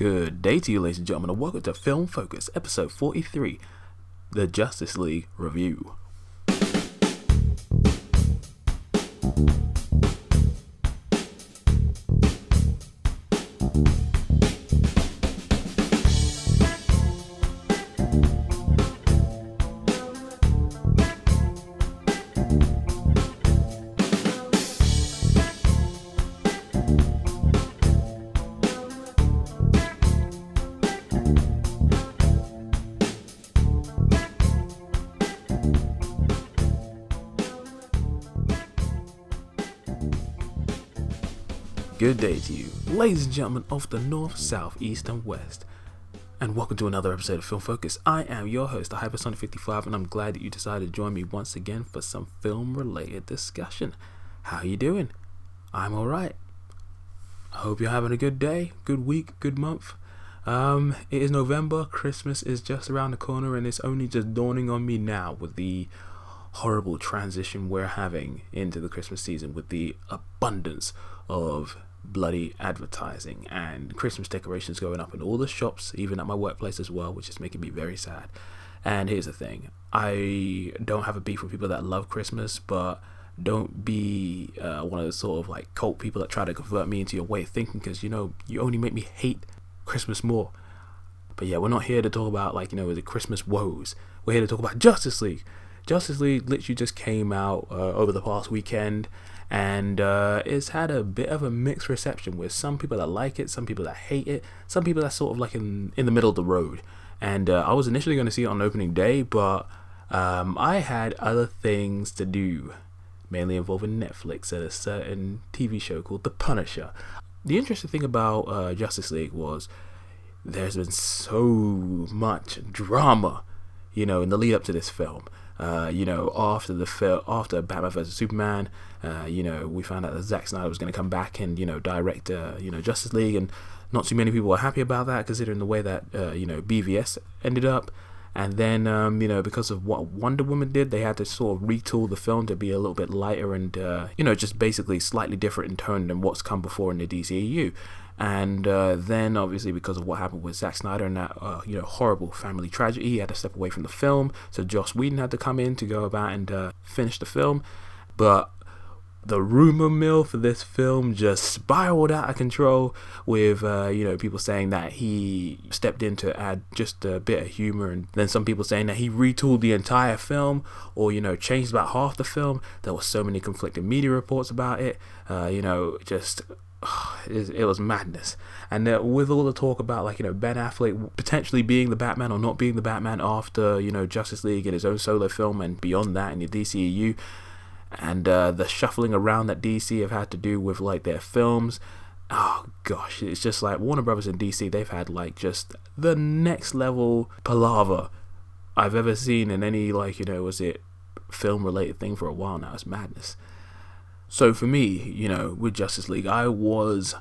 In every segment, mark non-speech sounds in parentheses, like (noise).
Good day to you, ladies and gentlemen, and welcome to Film Focus, episode 43, the Justice League Review. Good day to you, ladies and gentlemen of the North, South, East, and West, and welcome to another episode of Film Focus. I am your host, the Hypersonic55, and I'm glad that you decided to join me once again for some film-related discussion. How are you doing? I'm all right. I hope you're having a good day, good week, good month. Um, it is November. Christmas is just around the corner, and it's only just dawning on me now with the horrible transition we're having into the Christmas season with the abundance of bloody advertising and Christmas decorations going up in all the shops, even at my workplace as well, which is making me very sad. And here's the thing I don't have a beef with people that love Christmas, but don't be uh, one of those sort of like cult people that try to convert me into your way of thinking because you know, you only make me hate Christmas more. But yeah, we're not here to talk about like, you know, the Christmas woes. We're here to talk about Justice League. Justice League literally just came out uh, over the past weekend and uh, it's had a bit of a mixed reception with some people that like it, some people that hate it, some people that sort of like in in the middle of the road. And uh, I was initially going to see it on opening day, but um, I had other things to do, mainly involving Netflix and a certain TV show called The Punisher. The interesting thing about uh, Justice League was there's been so much drama, you know, in the lead up to this film. Uh, you know, after the after Batman vs Superman, uh, you know, we found out that Zack Snyder was going to come back and you know direct, uh, you know, Justice League, and not too many people were happy about that, considering the way that uh, you know BVS ended up. And then, um, you know, because of what Wonder Woman did, they had to sort of retool the film to be a little bit lighter and, uh, you know, just basically slightly different in tone than what's come before in the DCEU. And uh, then, obviously, because of what happened with Zack Snyder and that, you know, horrible family tragedy, he had to step away from the film. So Joss Whedon had to come in to go about and finish the film. But the rumor mill for this film just spiraled out of control with uh, you know people saying that he stepped in to add just a bit of humor and then some people saying that he retooled the entire film or you know changed about half the film there were so many conflicting media reports about it uh, you know just (sighs) it was madness. And uh, with all the talk about like you know Ben Affleck potentially being the Batman or not being the Batman after you know Justice League and his own solo film and beyond that in the DCEU, and uh, the shuffling around that DC have had to do with like their films. Oh gosh, it's just like Warner Brothers and DC. They've had like just the next level palaver I've ever seen in any like you know was it film related thing for a while now. It's madness. So for me, you know, with Justice League, I was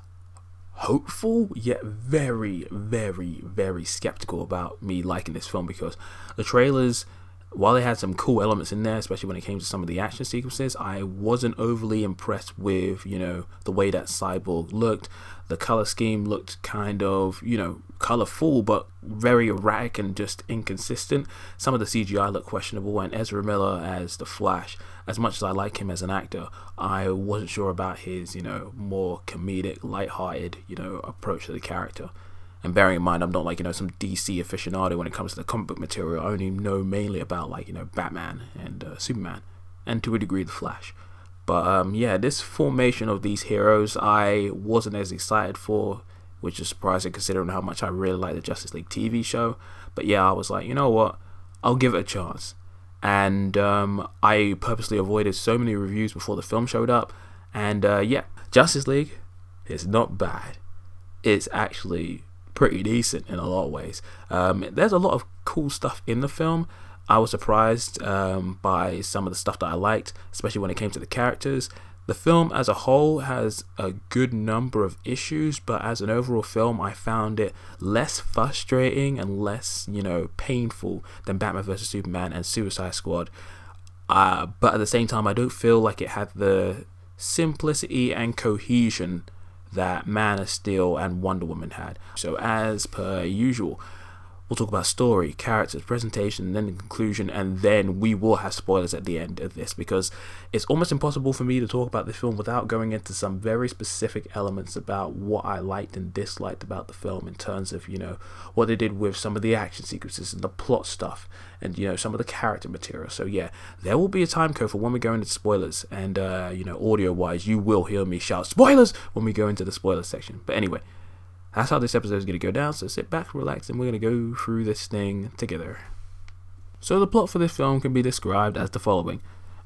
hopeful yet very, very, very skeptical about me liking this film because the trailers while they had some cool elements in there, especially when it came to some of the action sequences, I wasn't overly impressed with, you know, the way that Cyborg looked. The color scheme looked kind of, you know, colorful, but very erratic and just inconsistent. Some of the CGI looked questionable, and Ezra Miller as the Flash, as much as I like him as an actor, I wasn't sure about his, you know, more comedic, light-hearted, you know, approach to the character. And bearing in mind, I'm not like, you know, some DC aficionado when it comes to the comic book material. I only know mainly about, like, you know, Batman and uh, Superman, and to a degree, The Flash. But um, yeah, this formation of these heroes, I wasn't as excited for, which is surprising considering how much I really like the Justice League TV show. But yeah, I was like, you know what? I'll give it a chance. And um, I purposely avoided so many reviews before the film showed up. And uh, yeah, Justice League is not bad. It's actually pretty decent in a lot of ways. Um, there's a lot of cool stuff in the film. I was surprised um, by some of the stuff that I liked, especially when it came to the characters. The film as a whole has a good number of issues, but as an overall film, I found it less frustrating and less, you know, painful than Batman vs. Superman and Suicide Squad. Uh, but at the same time, I don't feel like it had the simplicity and cohesion that Man of Steel and Wonder Woman had. So, as per usual, We'll talk about story, characters, presentation, then the conclusion, and then we will have spoilers at the end of this because it's almost impossible for me to talk about this film without going into some very specific elements about what I liked and disliked about the film in terms of, you know, what they did with some of the action sequences and the plot stuff and, you know, some of the character material. So, yeah, there will be a time code for when we go into spoilers, and, uh, you know, audio wise, you will hear me shout spoilers when we go into the spoiler section. But anyway, that's how this episode is going to go down. So sit back, relax, and we're going to go through this thing together. So the plot for this film can be described as the following.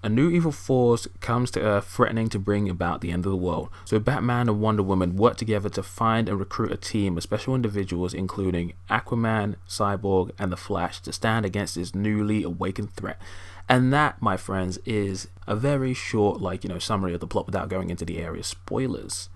A new evil force comes to Earth threatening to bring about the end of the world. So Batman and Wonder Woman work together to find and recruit a team of special individuals including Aquaman, Cyborg, and the Flash to stand against this newly awakened threat. And that, my friends, is a very short, like, you know, summary of the plot without going into the area spoilers.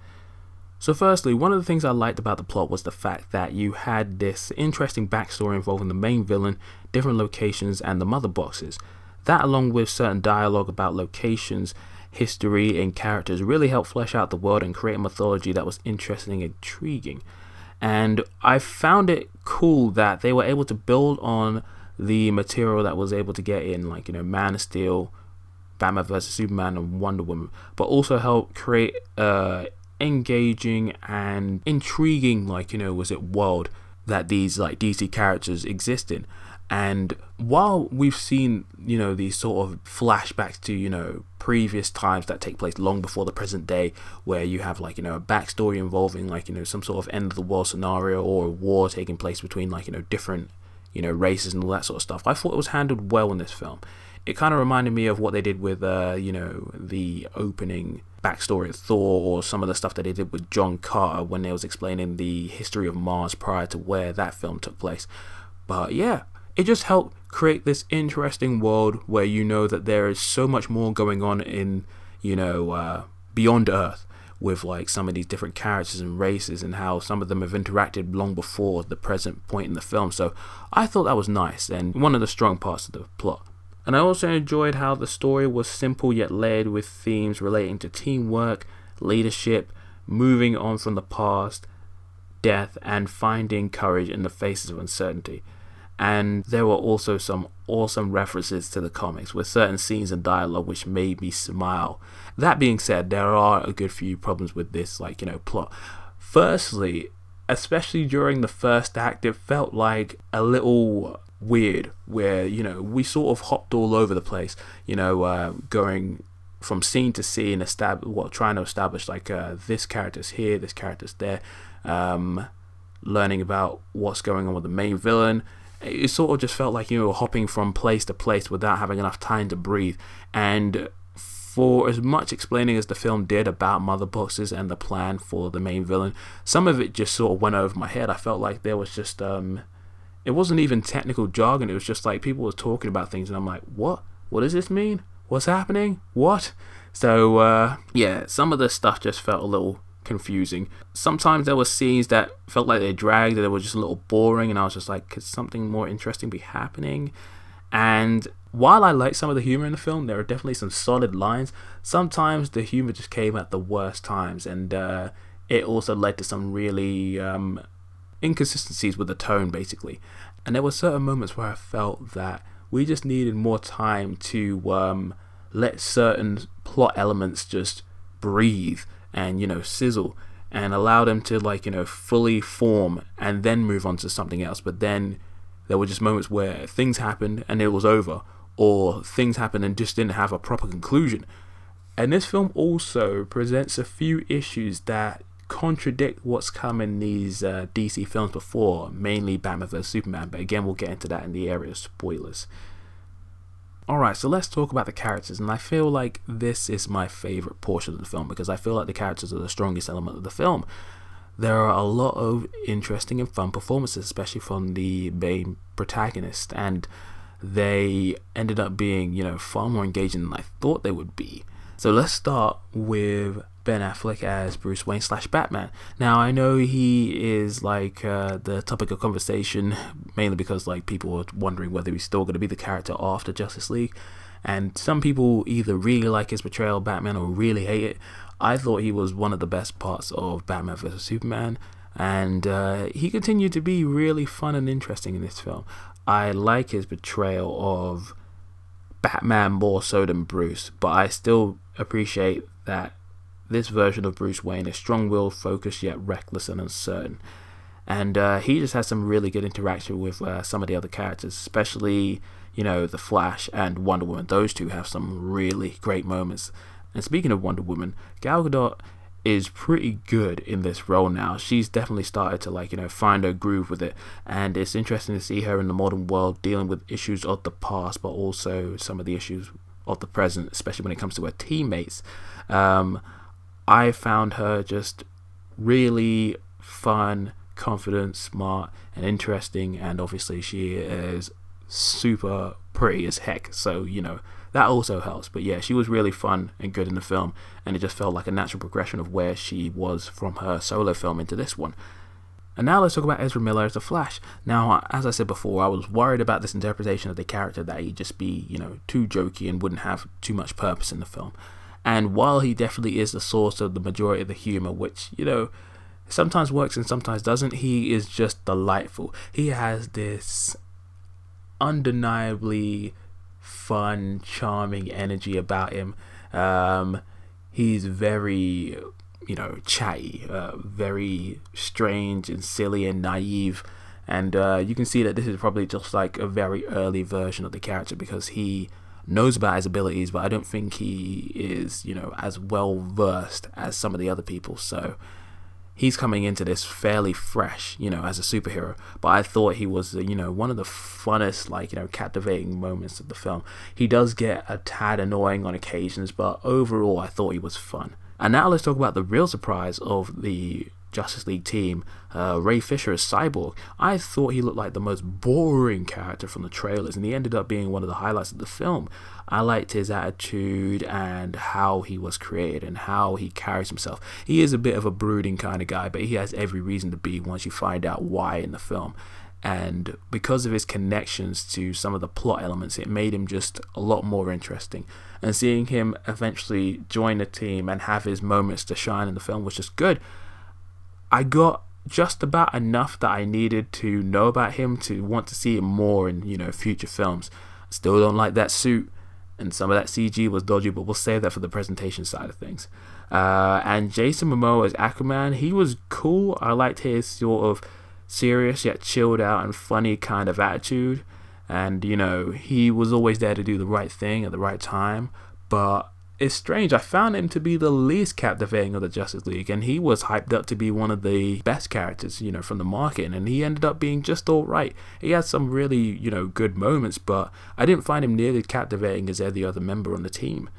So, firstly, one of the things I liked about the plot was the fact that you had this interesting backstory involving the main villain, different locations, and the mother boxes. That, along with certain dialogue about locations, history, and characters, really helped flesh out the world and create a mythology that was interesting and intriguing. And I found it cool that they were able to build on the material that was able to get in, like, you know, Man of Steel, Batman vs. Superman, and Wonder Woman, but also help create uh, engaging and intriguing like you know was it world that these like DC characters exist in? And while we've seen you know these sort of flashbacks to you know previous times that take place long before the present day where you have like you know a backstory involving like you know some sort of end of the world scenario or a war taking place between like you know different you know races and all that sort of stuff i thought it was handled well in this film. It kind of reminded me of what they did with uh you know the opening backstory of Thor or some of the stuff that they did with John Carter when they was explaining the history of Mars prior to where that film took place. But yeah, it just helped create this interesting world where you know that there is so much more going on in, you know, uh, beyond Earth with like some of these different characters and races and how some of them have interacted long before the present point in the film. So I thought that was nice and one of the strong parts of the plot. And I also enjoyed how the story was simple yet layered with themes relating to teamwork, leadership, moving on from the past, death, and finding courage in the faces of uncertainty. And there were also some awesome references to the comics with certain scenes and dialogue which made me smile. That being said, there are a good few problems with this, like, you know, plot. Firstly, especially during the first act, it felt like a little weird where you know we sort of hopped all over the place you know uh, going from scene to scene establish well trying to establish like uh, this character's here this character's there um, learning about what's going on with the main villain. It sort of just felt like you know hopping from place to place without having enough time to breathe. And for as much explaining as the film did about mother boxes and the plan for the main villain some of it just sort of went over my head. I felt like there was just um, it wasn't even technical jargon. It was just like people were talking about things, and I'm like, what? What does this mean? What's happening? What? So uh, yeah, some of the stuff just felt a little confusing. Sometimes there were scenes that felt like they dragged, that were just a little boring, and I was just like, could something more interesting be happening? And while I like some of the humor in the film, there are definitely some solid lines. Sometimes the humor just came at the worst times, and uh, it also led to some really um, inconsistencies with the tone, basically. And there were certain moments where I felt that we just needed more time to um, let certain plot elements just breathe and, you know, sizzle and allow them to, like, you know, fully form and then move on to something else. But then there were just moments where things happened and it was over, or things happened and just didn't have a proper conclusion. And this film also presents a few issues that contradict what's come in these uh, DC films before, mainly Batman vs Superman. But again, we'll get into that in the area of spoilers. Alright, so let's talk about the characters, and I feel like this is my favorite portion of the film because I feel like the characters are the strongest element of the film. There are a lot of interesting and fun performances, especially from the main protagonist, and they ended up being, you know, far more engaging than I thought they would be. So let's start with Ben Affleck as Bruce Wayne slash Batman. Now I know he is like uh, the topic of conversation mainly because like people are wondering whether he's still going to be the character after Justice League, and some people either really like his portrayal of Batman or really hate it. I thought he was one of the best parts of Batman vs Superman, and uh, he continued to be really fun and interesting in this film. I like his portrayal of Batman more so than Bruce, but I still appreciate that this version of Bruce Wayne is strong willed, focused, yet reckless and uncertain. And uh, he just has some really good interaction with uh, some of the other characters, especially, you know, The Flash and Wonder Woman. Those two have some really great moments. And speaking of Wonder Woman, Gal Gadot is pretty good in this role now. She's definitely started to like, you know, find her groove with it. And it's interesting to see her in the modern world dealing with issues of the past, but also some of the issues of the present, especially when it comes to her teammates. Um, I found her just really fun, confident, smart, and interesting. And obviously, she is super pretty as heck. So, you know, that also helps. But yeah, she was really fun and good in the film. And it just felt like a natural progression of where she was from her solo film into this one. And now let's talk about Ezra Miller as the Flash. Now, as I said before, I was worried about this interpretation of the character that he'd just be, you know, too jokey and wouldn't have too much purpose in the film. And while he definitely is the source of the majority of the humor, which, you know, sometimes works and sometimes doesn't, he is just delightful. He has this undeniably fun, charming energy about him. Um, he's very, you know, chatty, uh, very strange and silly and naive. And uh, you can see that this is probably just like a very early version of the character because he knows about his abilities, but I don't think he is, you know, as well versed as some of the other people. So he's coming into this fairly fresh, you know, as a superhero. But I thought he was, you know, one of the funnest, like, you know, captivating moments of the film. He does get a tad annoying on occasions, but overall, I thought he was fun. And now let's talk about the real surprise of the Justice League team, uh, Ray Fisher as Cyborg. I thought he looked like the most boring character from the trailers, and he ended up being one of the highlights of the film. I liked his attitude and how he was created and how he carries himself. He is a bit of a brooding kind of guy, but he has every reason to be once you find out why in the film. And because of his connections to some of the plot elements, it made him just a lot more interesting. And seeing him eventually join the team and have his moments to shine in the film was just good. I got just about enough that I needed to know about him to want to see him more in, you know, future films. Still don't like that suit, and some of that CG was dodgy, but we'll save that for the presentation side of things. Uh, and Jason Momoa as Aquaman, he was cool. I liked his sort of serious yet chilled out and funny kind of attitude. And, you know, he was always there to do the right thing at the right time. But it's strange. I found him to be the least captivating of the Justice League, and he was hyped up to be one of the best characters, you know, from the market, and he ended up being just all right. He had some really, you know, good moments, but I didn't find him nearly captivating as every other member on the team.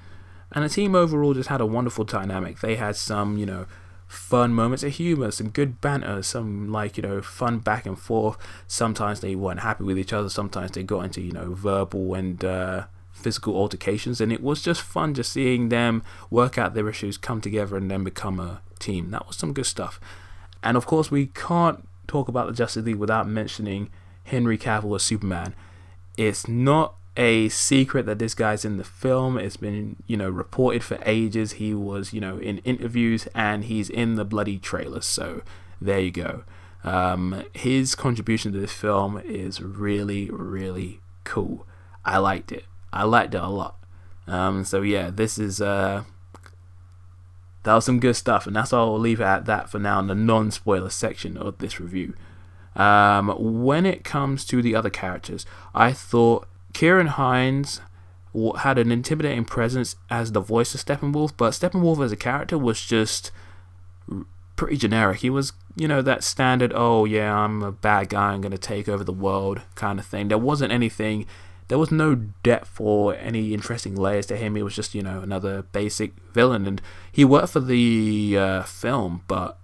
And the team overall just had a wonderful dynamic. They had some, you know, fun moments of humor, some good banter, some like, you know, fun back and forth. Sometimes they weren't happy with each other, sometimes they got into, you know, verbal and, uh, physical altercations, and it was just fun just seeing them work out their issues, come together, and then become a team. That was some good stuff. And of course, we can't talk about the Justice League without mentioning Henry Cavill as Superman. It's not a secret that this guy's in the film. It's been, you know, reported for ages. He was, you know, in interviews and he's in the bloody trailer. So there you go. Um, his contribution to this film is really, really cool. I liked it. I liked it a lot. Um, so yeah, this is uh, that was some good stuff, and that's all I'll leave it at that for now in the non-spoiler section of this review. Um, when it comes to the other characters, I thought Ciarán Hinds had an intimidating presence as the voice of Steppenwolf, but Steppenwolf as a character was just pretty generic. He was, you know, that standard, oh yeah, I'm a bad guy, I'm gonna take over the world kind of thing. There wasn't anything there was no depth or any interesting layers to him. He was just, you know, another basic villain. And he worked for the uh, film, but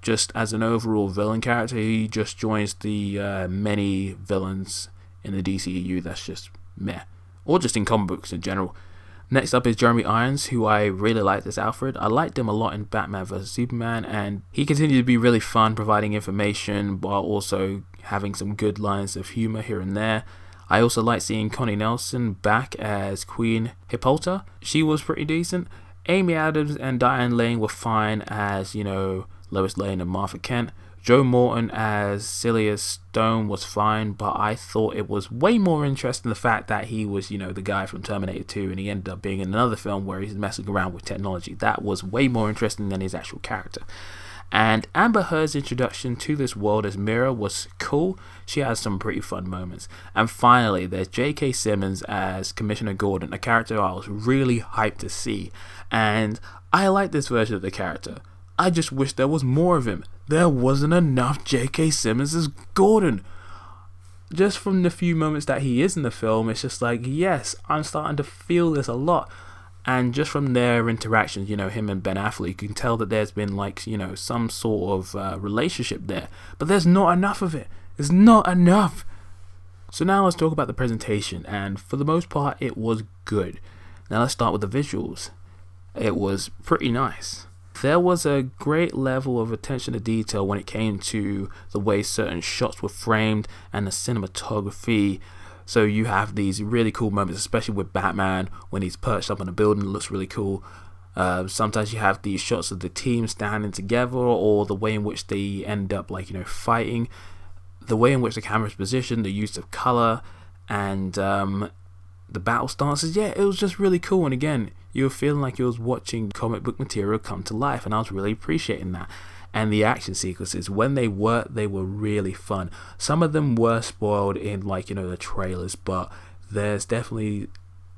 just as an overall villain character, he just joins the uh, many villains in the DCEU that's just meh. Or just in comic books in general. Next up is Jeremy Irons, who I really liked as Alfred. I liked him a lot in Batman vs. Superman, and he continued to be really fun, providing information while also having some good lines of humor here and there. I also like seeing Connie Nielsen back as Queen Hippolyta. She was pretty decent. Amy Adams and Diane Lane were fine as, you know, Lois Lane and Martha Kent. Joe Morton as Silas Stone was fine, but I thought it was way more interesting the fact that he was, you know, the guy from Terminator 2 and he ended up being in another film where he's messing around with technology. That was way more interesting than his actual character. And Amber Heard's introduction to this world as Mera was cool. She has some pretty fun moments. And finally, there's J.K. Simmons as Commissioner Gordon, a character I was really hyped to see. And I like this version of the character. I just wish there was more of him. There wasn't enough J.K. Simmons as Gordon. Just from the few moments that he is in the film, it's just like, yes, I'm starting to feel this a lot. And just from their interactions, you know, him and Ben Affleck, you can tell that there's been like, you know, some sort of uh, relationship there. But there's not enough of it. There's not enough. So now let's talk about the presentation. And for the most part, it was good. Now let's start with the visuals. It was pretty nice there was a great level of attention to detail when it came to the way certain shots were framed and the cinematography. So you have these really cool moments, especially with Batman when he's perched up on a building, it looks really cool. Uh, sometimes you have these shots of the team standing together, or the way in which they end up, like you know, fighting. The way in which the camera is positioned, the use of color, and um, the battle stances. Yeah, it was just really cool. And again, you were feeling like you was watching comic book material come to life, and I was really appreciating that. And the action sequences, when they were, they were really fun. Some of them were spoiled in like you know the trailers, but there's definitely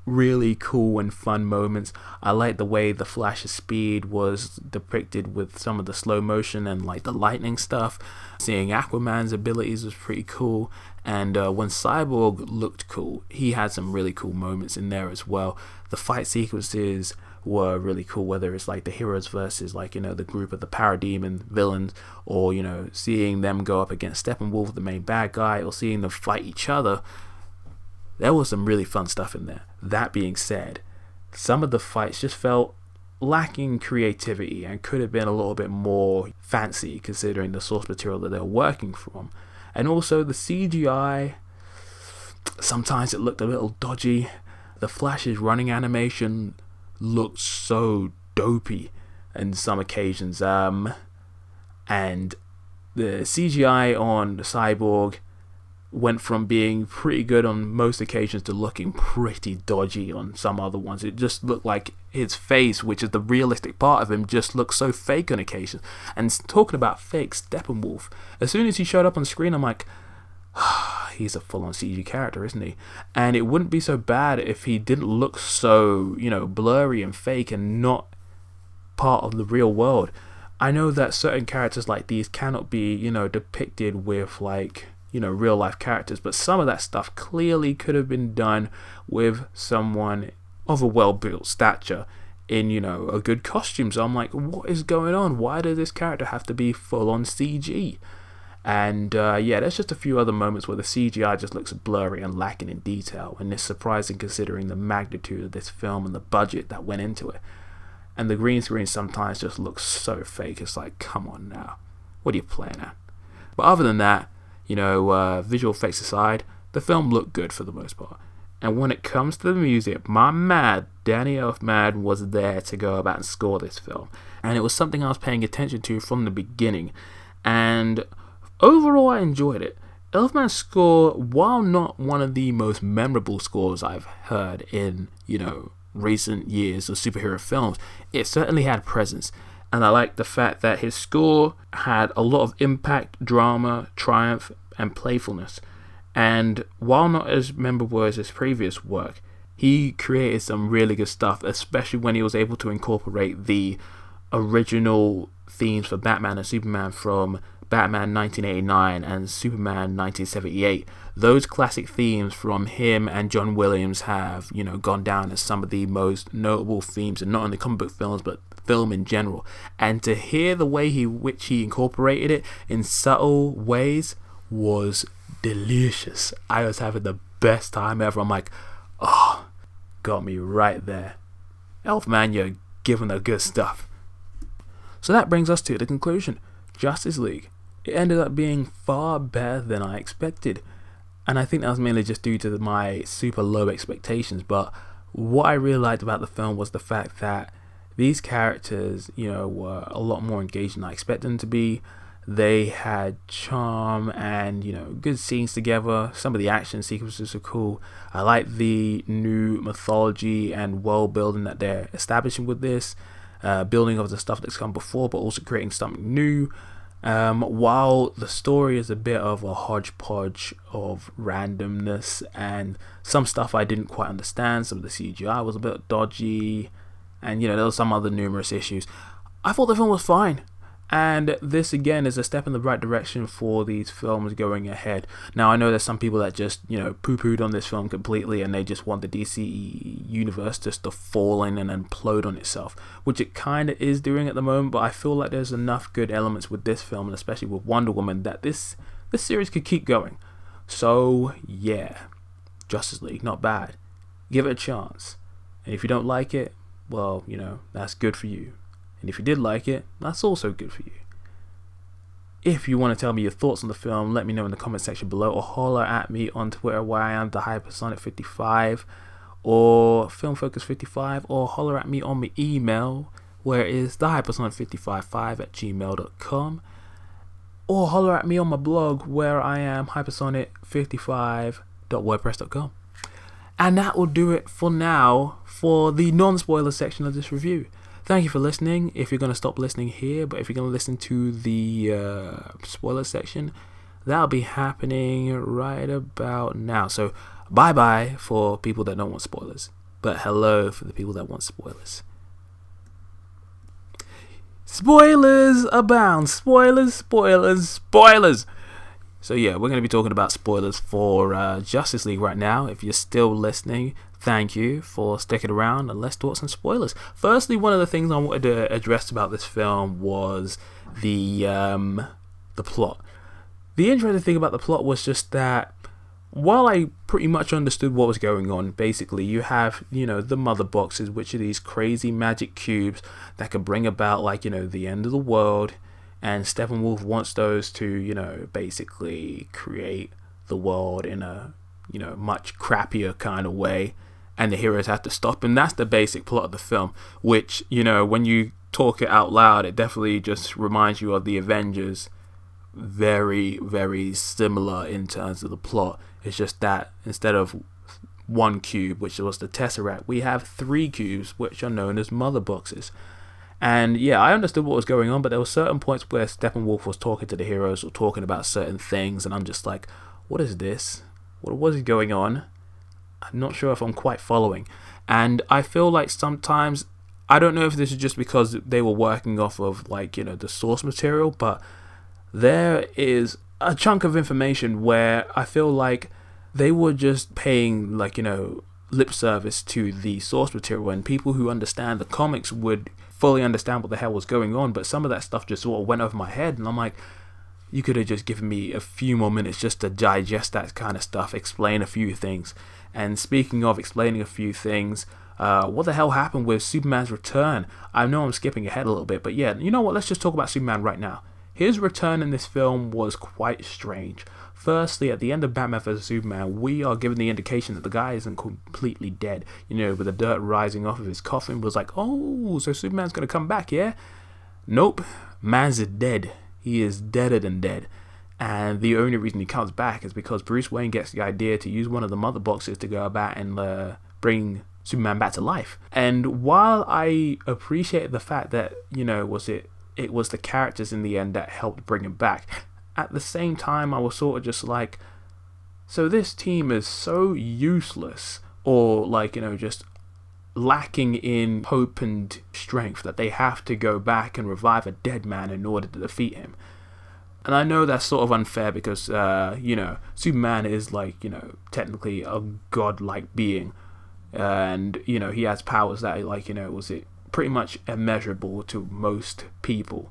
really cool and fun moments. I like the way the flash of speed was depicted with some of the slow motion and like the lightning stuff. Seeing Aquaman's abilities was pretty cool. And uh, when Cyborg looked cool, he had some really cool moments in there as well. The fight sequences were really cool, whether it's like the heroes versus like, you know, the group of the parademon villains, or, you know, seeing them go up against Steppenwolf, the main bad guy, or seeing them fight each other there was some really fun stuff in there. That being said, some of the fights just felt lacking creativity and could have been a little bit more fancy considering the source material that they're working from. And also the CGI, sometimes it looked a little dodgy. The Flash's running animation looked so dopey in some occasions. Um, and the CGI on Cyborg went from being pretty good on most occasions to looking pretty dodgy on some other ones. It just looked like his face, which is the realistic part of him, just looked so fake on occasion. And talking about fake, Steppenwolf, as soon as he showed up on screen, I'm like, (sighs) he's a full on CG character, isn't he? And it wouldn't be so bad if he didn't look so, you know, blurry and fake and not part of the real world. I know that certain characters like these cannot be, you know, depicted with like you know, real life characters. But some of that stuff clearly could have been done with someone of a well built stature in, you know, a good costume. So I'm like, what is going on? Why does this character have to be full on CG? And uh, yeah, there's just a few other moments where the CGI just looks blurry and lacking in detail, and it's surprising considering the magnitude of this film and the budget that went into it. And the green screen sometimes just looks so fake. It's like, come on now, what are you playing at? But other than that, you know, uh, visual effects aside, the film looked good for the most part. And when it comes to the music, my mad Danny Elfman was there to go about and score this film. And it was something I was paying attention to from the beginning. And overall, I enjoyed it. Elfman's score, while not one of the most memorable scores I've heard in, you know, recent years of superhero films, it certainly had presence and I like the fact that his score had a lot of impact, drama, triumph, and playfulness. And while not as memorable as his previous work, he created some really good stuff, especially when he was able to incorporate the original themes for Batman and Superman from Batman 1989 and Superman 1978. Those classic themes from him and John Williams have, you know, gone down as some of the most notable themes, and not only comic book films, but film in general. And to hear the way he which he incorporated it in subtle ways was delicious. I was having the best time ever. I'm like, oh, got me right there. Elfman, you're giving the good stuff. So that brings us to the conclusion. Justice League. It ended up being far better than I expected. And I think that was mainly just due to my super low expectations. But what I really liked about the film was the fact that these characters, you know, were a lot more engaged than I expected them to be. They had charm and, you know, good scenes together. Some of the action sequences are cool. I like the new mythology and world building that they're establishing with this, uh, building of the stuff that's come before, but also creating something new. Um, while the story is a bit of a hodgepodge of randomness and some stuff I didn't quite understand, some of the CGI was a bit dodgy, and you know, there were some other numerous issues. I thought the film was fine. And this again is a step in the right direction for these films going ahead. Now I know there's some people that just you know poo-pooed on this film completely, and they just want the DC universe just to fall in and implode on itself, which it kind of is doing at the moment. But I feel like there's enough good elements with this film, and especially with Wonder Woman, that this this series could keep going. So yeah, Justice League, not bad. Give it a chance, and if you don't like it, well, you know that's good for you. And if you did like it, that's also good for you. If you want to tell me your thoughts on the film, let me know in the comment section below or holler at me on Twitter where I am the Hypersonic55 or FilmFocus55 or holler at me on my email where it is the Hypersonic555 at gmail.com or holler at me on my blog where I am hypersonic55.wordpress.com. And that will do it for now for the non spoiler section of this review thank you for listening. If you're going to stop listening here, but if you're going to listen to the uh, spoiler section, that'll be happening right about now. So, bye bye for people that don't want spoilers, but hello for the people that want spoilers. Spoilers abound. Spoilers, spoilers, spoilers. So yeah, we're going to be talking about spoilers for uh, Justice League right now. If you're still listening, thank you for sticking around and let's talk some spoilers. Firstly, one of the things I wanted to address about this film was the um, the plot. The interesting thing about the plot was just that while I pretty much understood what was going on, basically you have, you know, the mother boxes, which are these crazy magic cubes that can bring about like, you know, the end of the world and Steppenwolf wants those to, you know, basically create the world in a, you know, much crappier kind of way, and the heroes have to stop him. That's the basic plot of the film, which, you know, when you talk it out loud, it definitely just reminds you of the Avengers. Very, very similar in terms of the plot. It's just that instead of one cube, which was the Tesseract, we have three cubes, which are known as mother boxes. And yeah, I understood what was going on, but there were certain points where Steppenwolf was talking to the heroes or talking about certain things, and I'm just like, what is this? What was going on? I'm not sure if I'm quite following. And I feel like sometimes I don't know if this is just because they were working off of like, you know, the source material, but there is a chunk of information where I feel like they were just paying like, you know, lip service to the source material and people who understand the comics would fully understand what the hell was going on, but some of that stuff just sort of went over my head, and I'm like, you could have just given me a few more minutes just to digest that kind of stuff, explain a few things. And speaking of explaining a few things, uh, what the hell happened with Superman's return? I know I'm skipping ahead a little bit, but yeah, you know what? Let's just talk about Superman right now. His return in this film was quite strange. Firstly, at the end of Batman vs Superman, we are given the indication that the guy isn't completely dead. You know, with the dirt rising off of his coffin, was like, oh, so Superman's gonna come back, yeah? Nope, man's dead. He is deader than dead. And the only reason he comes back is because Bruce Wayne gets the idea to use one of the mother boxes to go about and uh, bring Superman back to life. And while I appreciate the fact that, you know, was it it was the characters in the end that helped bring him back, at the same time, I was sort of just like, so this team is so useless, or like, you know, just lacking in hope and strength that they have to go back and revive a dead man in order to defeat him. And I know that's sort of unfair because, uh, you know, Superman is like, you know, technically a godlike being. And, you know, he has powers that, like, you know, was it pretty much immeasurable to most people.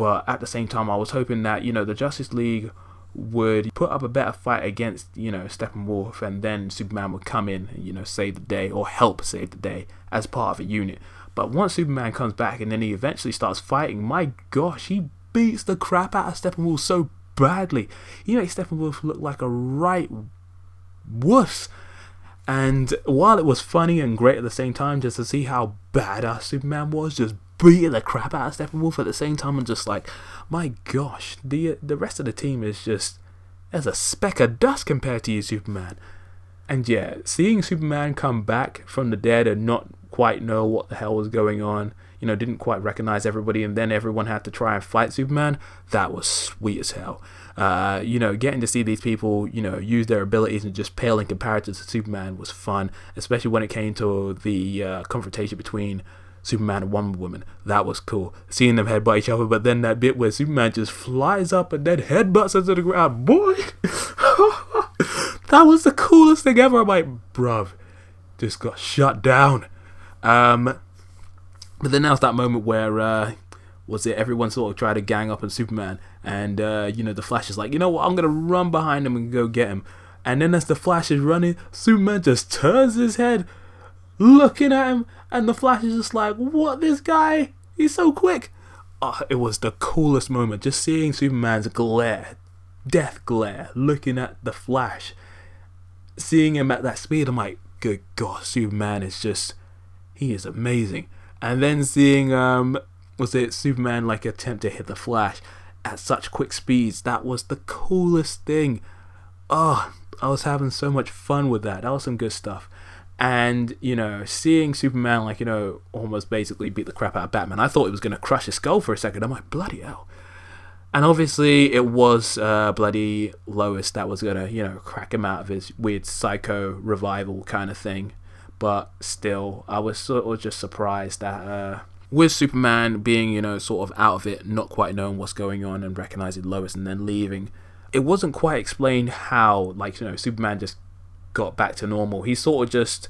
But at the same time, I was hoping that, you know, the Justice League would put up a better fight against, you know, Steppenwolf and then Superman would come in and, you know, save the day or help save the day as part of a unit. But once Superman comes back and then he eventually starts fighting, my gosh, he beats the crap out of Steppenwolf so badly. He makes Steppenwolf look like a right wuss. And while it was funny and great at the same time, just to see how badass Superman was, just beating the crap out of Steppenwolf at the same time, and just like, my gosh, the the rest of the team is just as a speck of dust compared to you, Superman. And yeah, seeing Superman come back from the dead and not quite know what the hell was going on, you know, didn't quite recognize everybody, and then everyone had to try and fight Superman, that was sweet as hell. Uh, you know, getting to see these people, you know, use their abilities and just pale in comparison to Superman was fun, especially when it came to the uh, confrontation between Superman and Wonder Woman. That was cool. Seeing them headbutt each other, but then that bit where Superman just flies up and then headbutts into the ground. Boy! (laughs) that was the coolest thing ever. I'm like, bruv, just got shut down. Um, but then was that moment where uh, was it everyone sort of tried to gang up on Superman, and uh, you know the Flash is like, you know what, I'm gonna run behind him and go get him. And then as the Flash is running, Superman just turns his head, looking at him, and the Flash is just like, what, this guy? He's so quick. Oh, it was the coolest moment, just seeing Superman's glare, death glare, looking at the Flash, seeing him at that speed. I'm like, good God, Superman is just, he is amazing and then seeing um was it Superman like attempt to hit the Flash at such quick speeds that was the coolest thing oh I was having so much fun with that that was some good stuff and you know seeing Superman like you know almost basically beat the crap out of Batman I thought it was going to crush his skull for a second. I'm like bloody hell. And obviously it was uh, bloody Lois that was gonna you know crack him out of his weird psycho revival kind of thing. But still, I was sort of just surprised that uh, with Superman being, you know, sort of out of it, not quite knowing what's going on and recognizing Lois and then leaving, it wasn't quite explained how, like, you know, Superman just got back to normal. He sort of just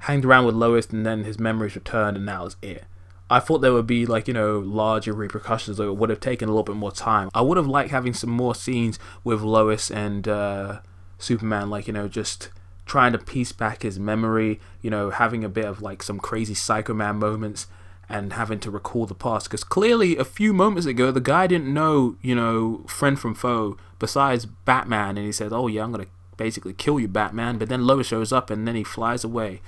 hanged around with Lois and then his memories returned and that was it. I thought there would be like you know larger repercussions, or it would have taken a little bit more time. I would have liked having some more scenes with Lois and uh, Superman, like you know just trying to piece back his memory, you know, having a bit of like some crazy Psycho Man moments and having to recall the past. Because clearly, a few moments ago, the guy didn't know, you know, friend from foe besides Batman, and he said, "Oh yeah, I'm gonna basically kill you, Batman." But then Lois shows up, and then he flies away,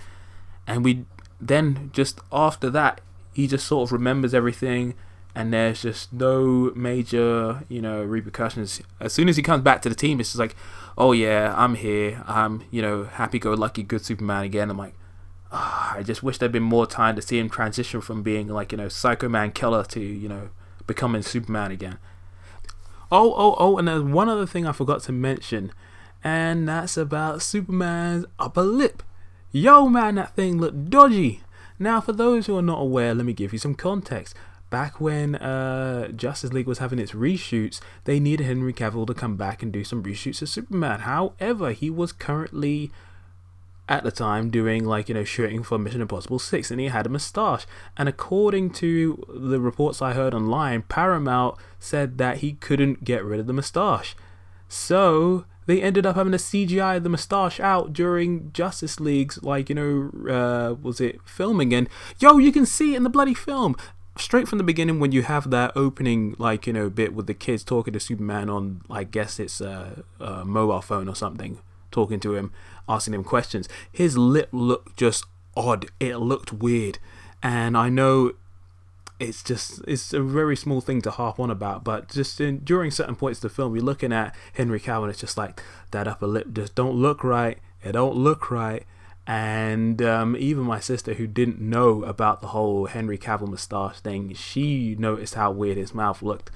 and we then just after that, he just sort of remembers everything. And there's just no major, you know, repercussions. As soon as he comes back to the team, it's just like, oh yeah, I'm here. I'm, you know, happy-go-lucky, good Superman again. I'm like, oh, I just wish there'd been more time to see him transition from being like, you know, Psycho Man killer to, you know, becoming Superman again. Oh, oh, oh, and there's one other thing I forgot to mention, and that's about Superman's upper lip. Yo, man, that thing looked dodgy. Now, for those who are not aware, let me give you some context back when uh, Justice League was having its reshoots, they needed Henry Cavill to come back and do some reshoots of Superman. However, he was currently at the time doing like you know shooting for Mission Impossible 6 and he had a mustache and according to the reports I heard online Paramount said that he couldn't get rid of the mustache so they ended up having to CGI the mustache out during Justice League's like you know uh, was it filming and yo you can see it in the bloody film! Straight from the beginning when you have that opening like you know bit with the kids talking to superman on i guess it's a, a, mobile phone or something talking to him asking him questions. His lip looked just odd. It looked weird. And i know it's just it's a very small thing to harp on about but just in, during certain points of the film you're looking at henry cavill it's just like that upper lip just don't look right it don't look right and um, even my sister, who didn't know about the whole Henry Cavill moustache thing, she noticed how weird his mouth looked.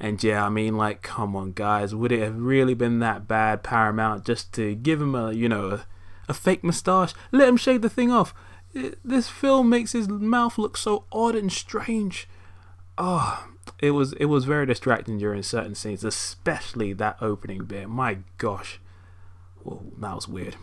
And yeah, I mean, like, come on, guys, would it have really been that bad, Paramount, just to give him a, you know, a, a fake moustache? Let him shave the thing off. It, this film makes his mouth look so odd and strange. Oh, it was it was very distracting during certain scenes, especially that opening bit. My gosh, well, that was weird.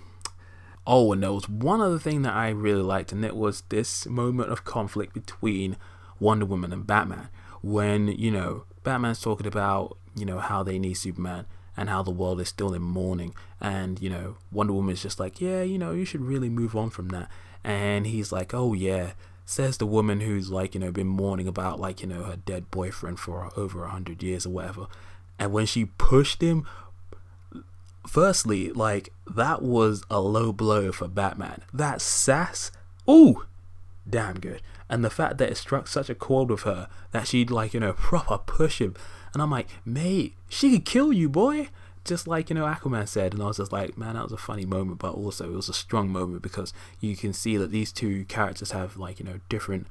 Oh, and there was one other thing that I really liked, and it was this moment of conflict between Wonder Woman and Batman. When, you know, Batman's talking about, you know, how they need Superman and how the world is still in mourning. And, you know, Wonder Woman's just like, yeah, you know, you should really move on from that. And he's like, oh, yeah. Says the woman who's like, you know, been mourning about, like, you know, her dead boyfriend for over a hundred years or whatever. And when she pushed him firstly, like that was a low blow for Batman. That sass, ooh, damn good. And the fact that it struck such a chord with her that she'd like, you know, (laughs) proper push him. And I'm like, mate, she could kill you, boy. Just like, you know, Aquaman said. And I was just like, man, that was a funny moment, but also it was a strong moment because you can see that these two characters have like, you know, different,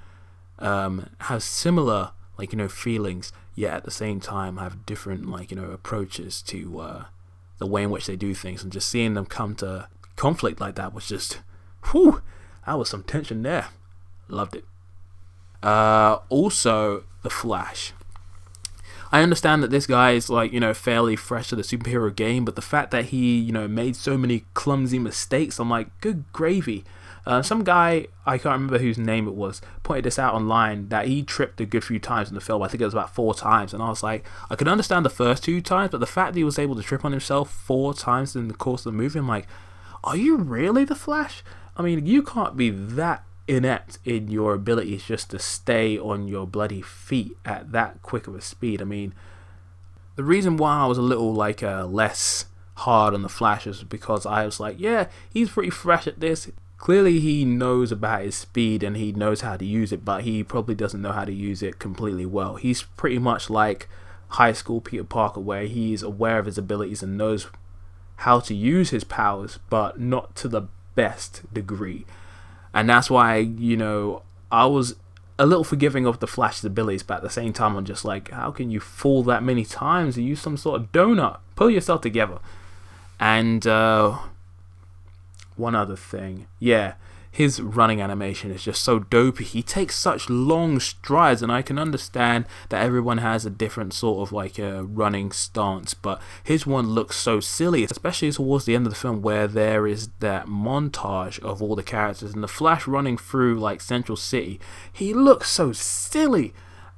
um, have similar, like, you know, feelings, yet at the same time have different, like, you know, approaches to, uh, the way in which they do things. And just seeing them come to conflict like that was just, whew, that was some tension there. Loved it. Uh, also, The Flash. I understand that this guy is like, you know, fairly fresh to the superhero game, but the fact that he, you know, made so many clumsy mistakes, I'm like, good gravy. Uh, some guy, I can't remember whose name it was, pointed this out online that he tripped a good few times in the film. I think it was about four times. And I was like, I could understand the first two times, but the fact that he was able to trip on himself four times in the course of the movie, I'm like, are you really the Flash? I mean, you can't be that inept in your abilities just to stay on your bloody feet at that quick of a speed. I mean, the reason why I was a little like uh, less hard on the Flash is because I was like, yeah, he's pretty fresh at this. Clearly, he knows about his speed and he knows how to use it, but he probably doesn't know how to use it completely well. He's pretty much like high school Peter Parker, where he's aware of his abilities and knows how to use his powers, but not to the best degree and that's why you know I was a little forgiving of the Flash's abilities, but at the same time, I'm just like, how can you fall that many times? Are You some sort of donut. Pull yourself together. And uh, one other thing, yeah, his running animation is just so dopey. He takes such long strides, and I can understand that everyone has a different sort of like a running stance, but his one looks so silly, especially towards the end of the film where there is that montage of all the characters and the Flash running through like Central City. He looks so silly,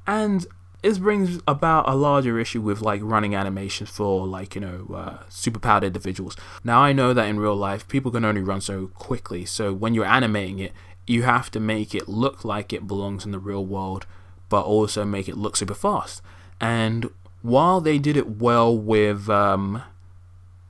and this brings about a larger issue with like running animations for like you know uh, superpowered individuals. Now I know that in real life people can only run so quickly, so when you're animating it, you have to make it look like it belongs in the real world, but also make it look super fast. And while they did it well with um,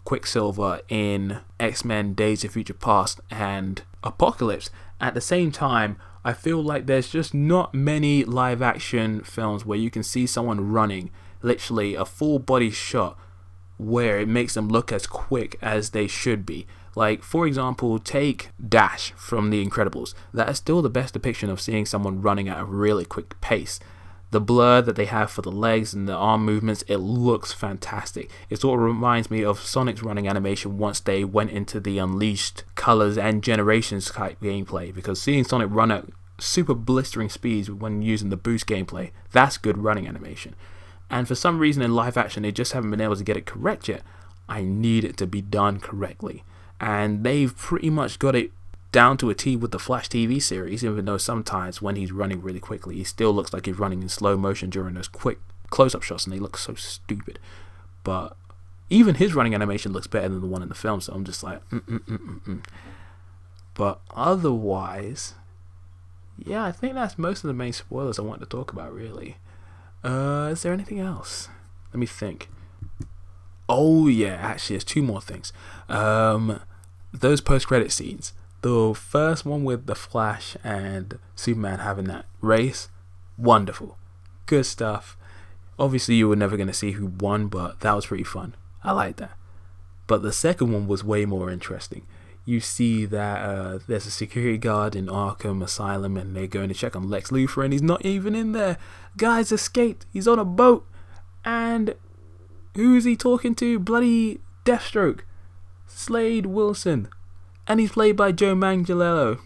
Quicksilver in X Men Days of Future Past and Apocalypse, at the same time, I feel like there's just not many live action films where you can see someone running, literally a full body shot, where it makes them look as quick as they should be. Like, for example, take Dash from The Incredibles. That is still the best depiction of seeing someone running at a really quick pace. The blur that they have for the legs and the arm movements, it looks fantastic. It sort of reminds me of Sonic's running animation once they went into the Unleashed Colors and Generations type gameplay, because seeing Sonic run at super blistering speeds when using the boost gameplay, that's good running animation. And for some reason in live action, they just haven't been able to get it correct yet. I need it to be done correctly. And they've pretty much got it down to a T with the Flash TV series, even though sometimes when he's running really quickly, he still looks like he's running in slow motion during those quick close up shots and they look so stupid. But even his running animation looks better than the one in the film, so I'm just like, mm, mm, mm, mm but otherwise, yeah, I think that's most of the main spoilers I want to talk about, really. Uh, is there anything else? Let me think. Oh, yeah, actually, there's two more things. Um, those post credit scenes. The first one with the Flash and Superman having that race, wonderful. Good stuff. Obviously, you were never going to see who won, but that was pretty fun. I like that. But the second one was way more interesting you see that uh, there's a security guard in Arkham Asylum and they're going to check on Lex Luthor and he's not even in there. Guy's escaped. He's on a boat. And who is he talking to? Bloody Deathstroke. Slade Wilson. And he's played by Joe Manganiello.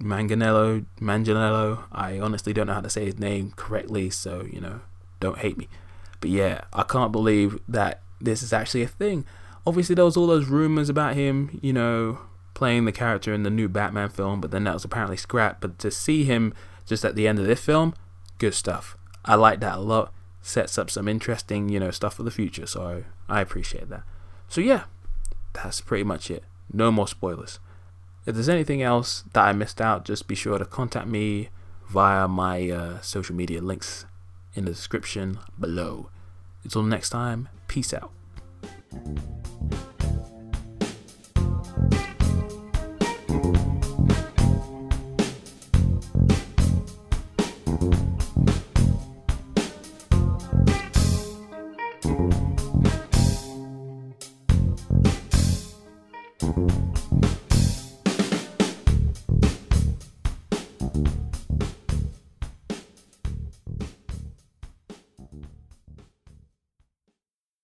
Manganiello, Manganiello. I honestly don't know how to say his name correctly, so, you know, don't hate me. But yeah, I can't believe that this is actually a thing. Obviously, there was all those rumors about him, you know, playing the character in the new Batman film, but then that was apparently scrapped. But to see him just at the end of this film, good stuff. I like that a lot. Sets up some interesting, you know, stuff for the future. So I appreciate that. So yeah, that's pretty much it. No more spoilers. If there's anything else that I missed out, just be sure to contact me via my uh, social media links in the description below. Until next time, peace out.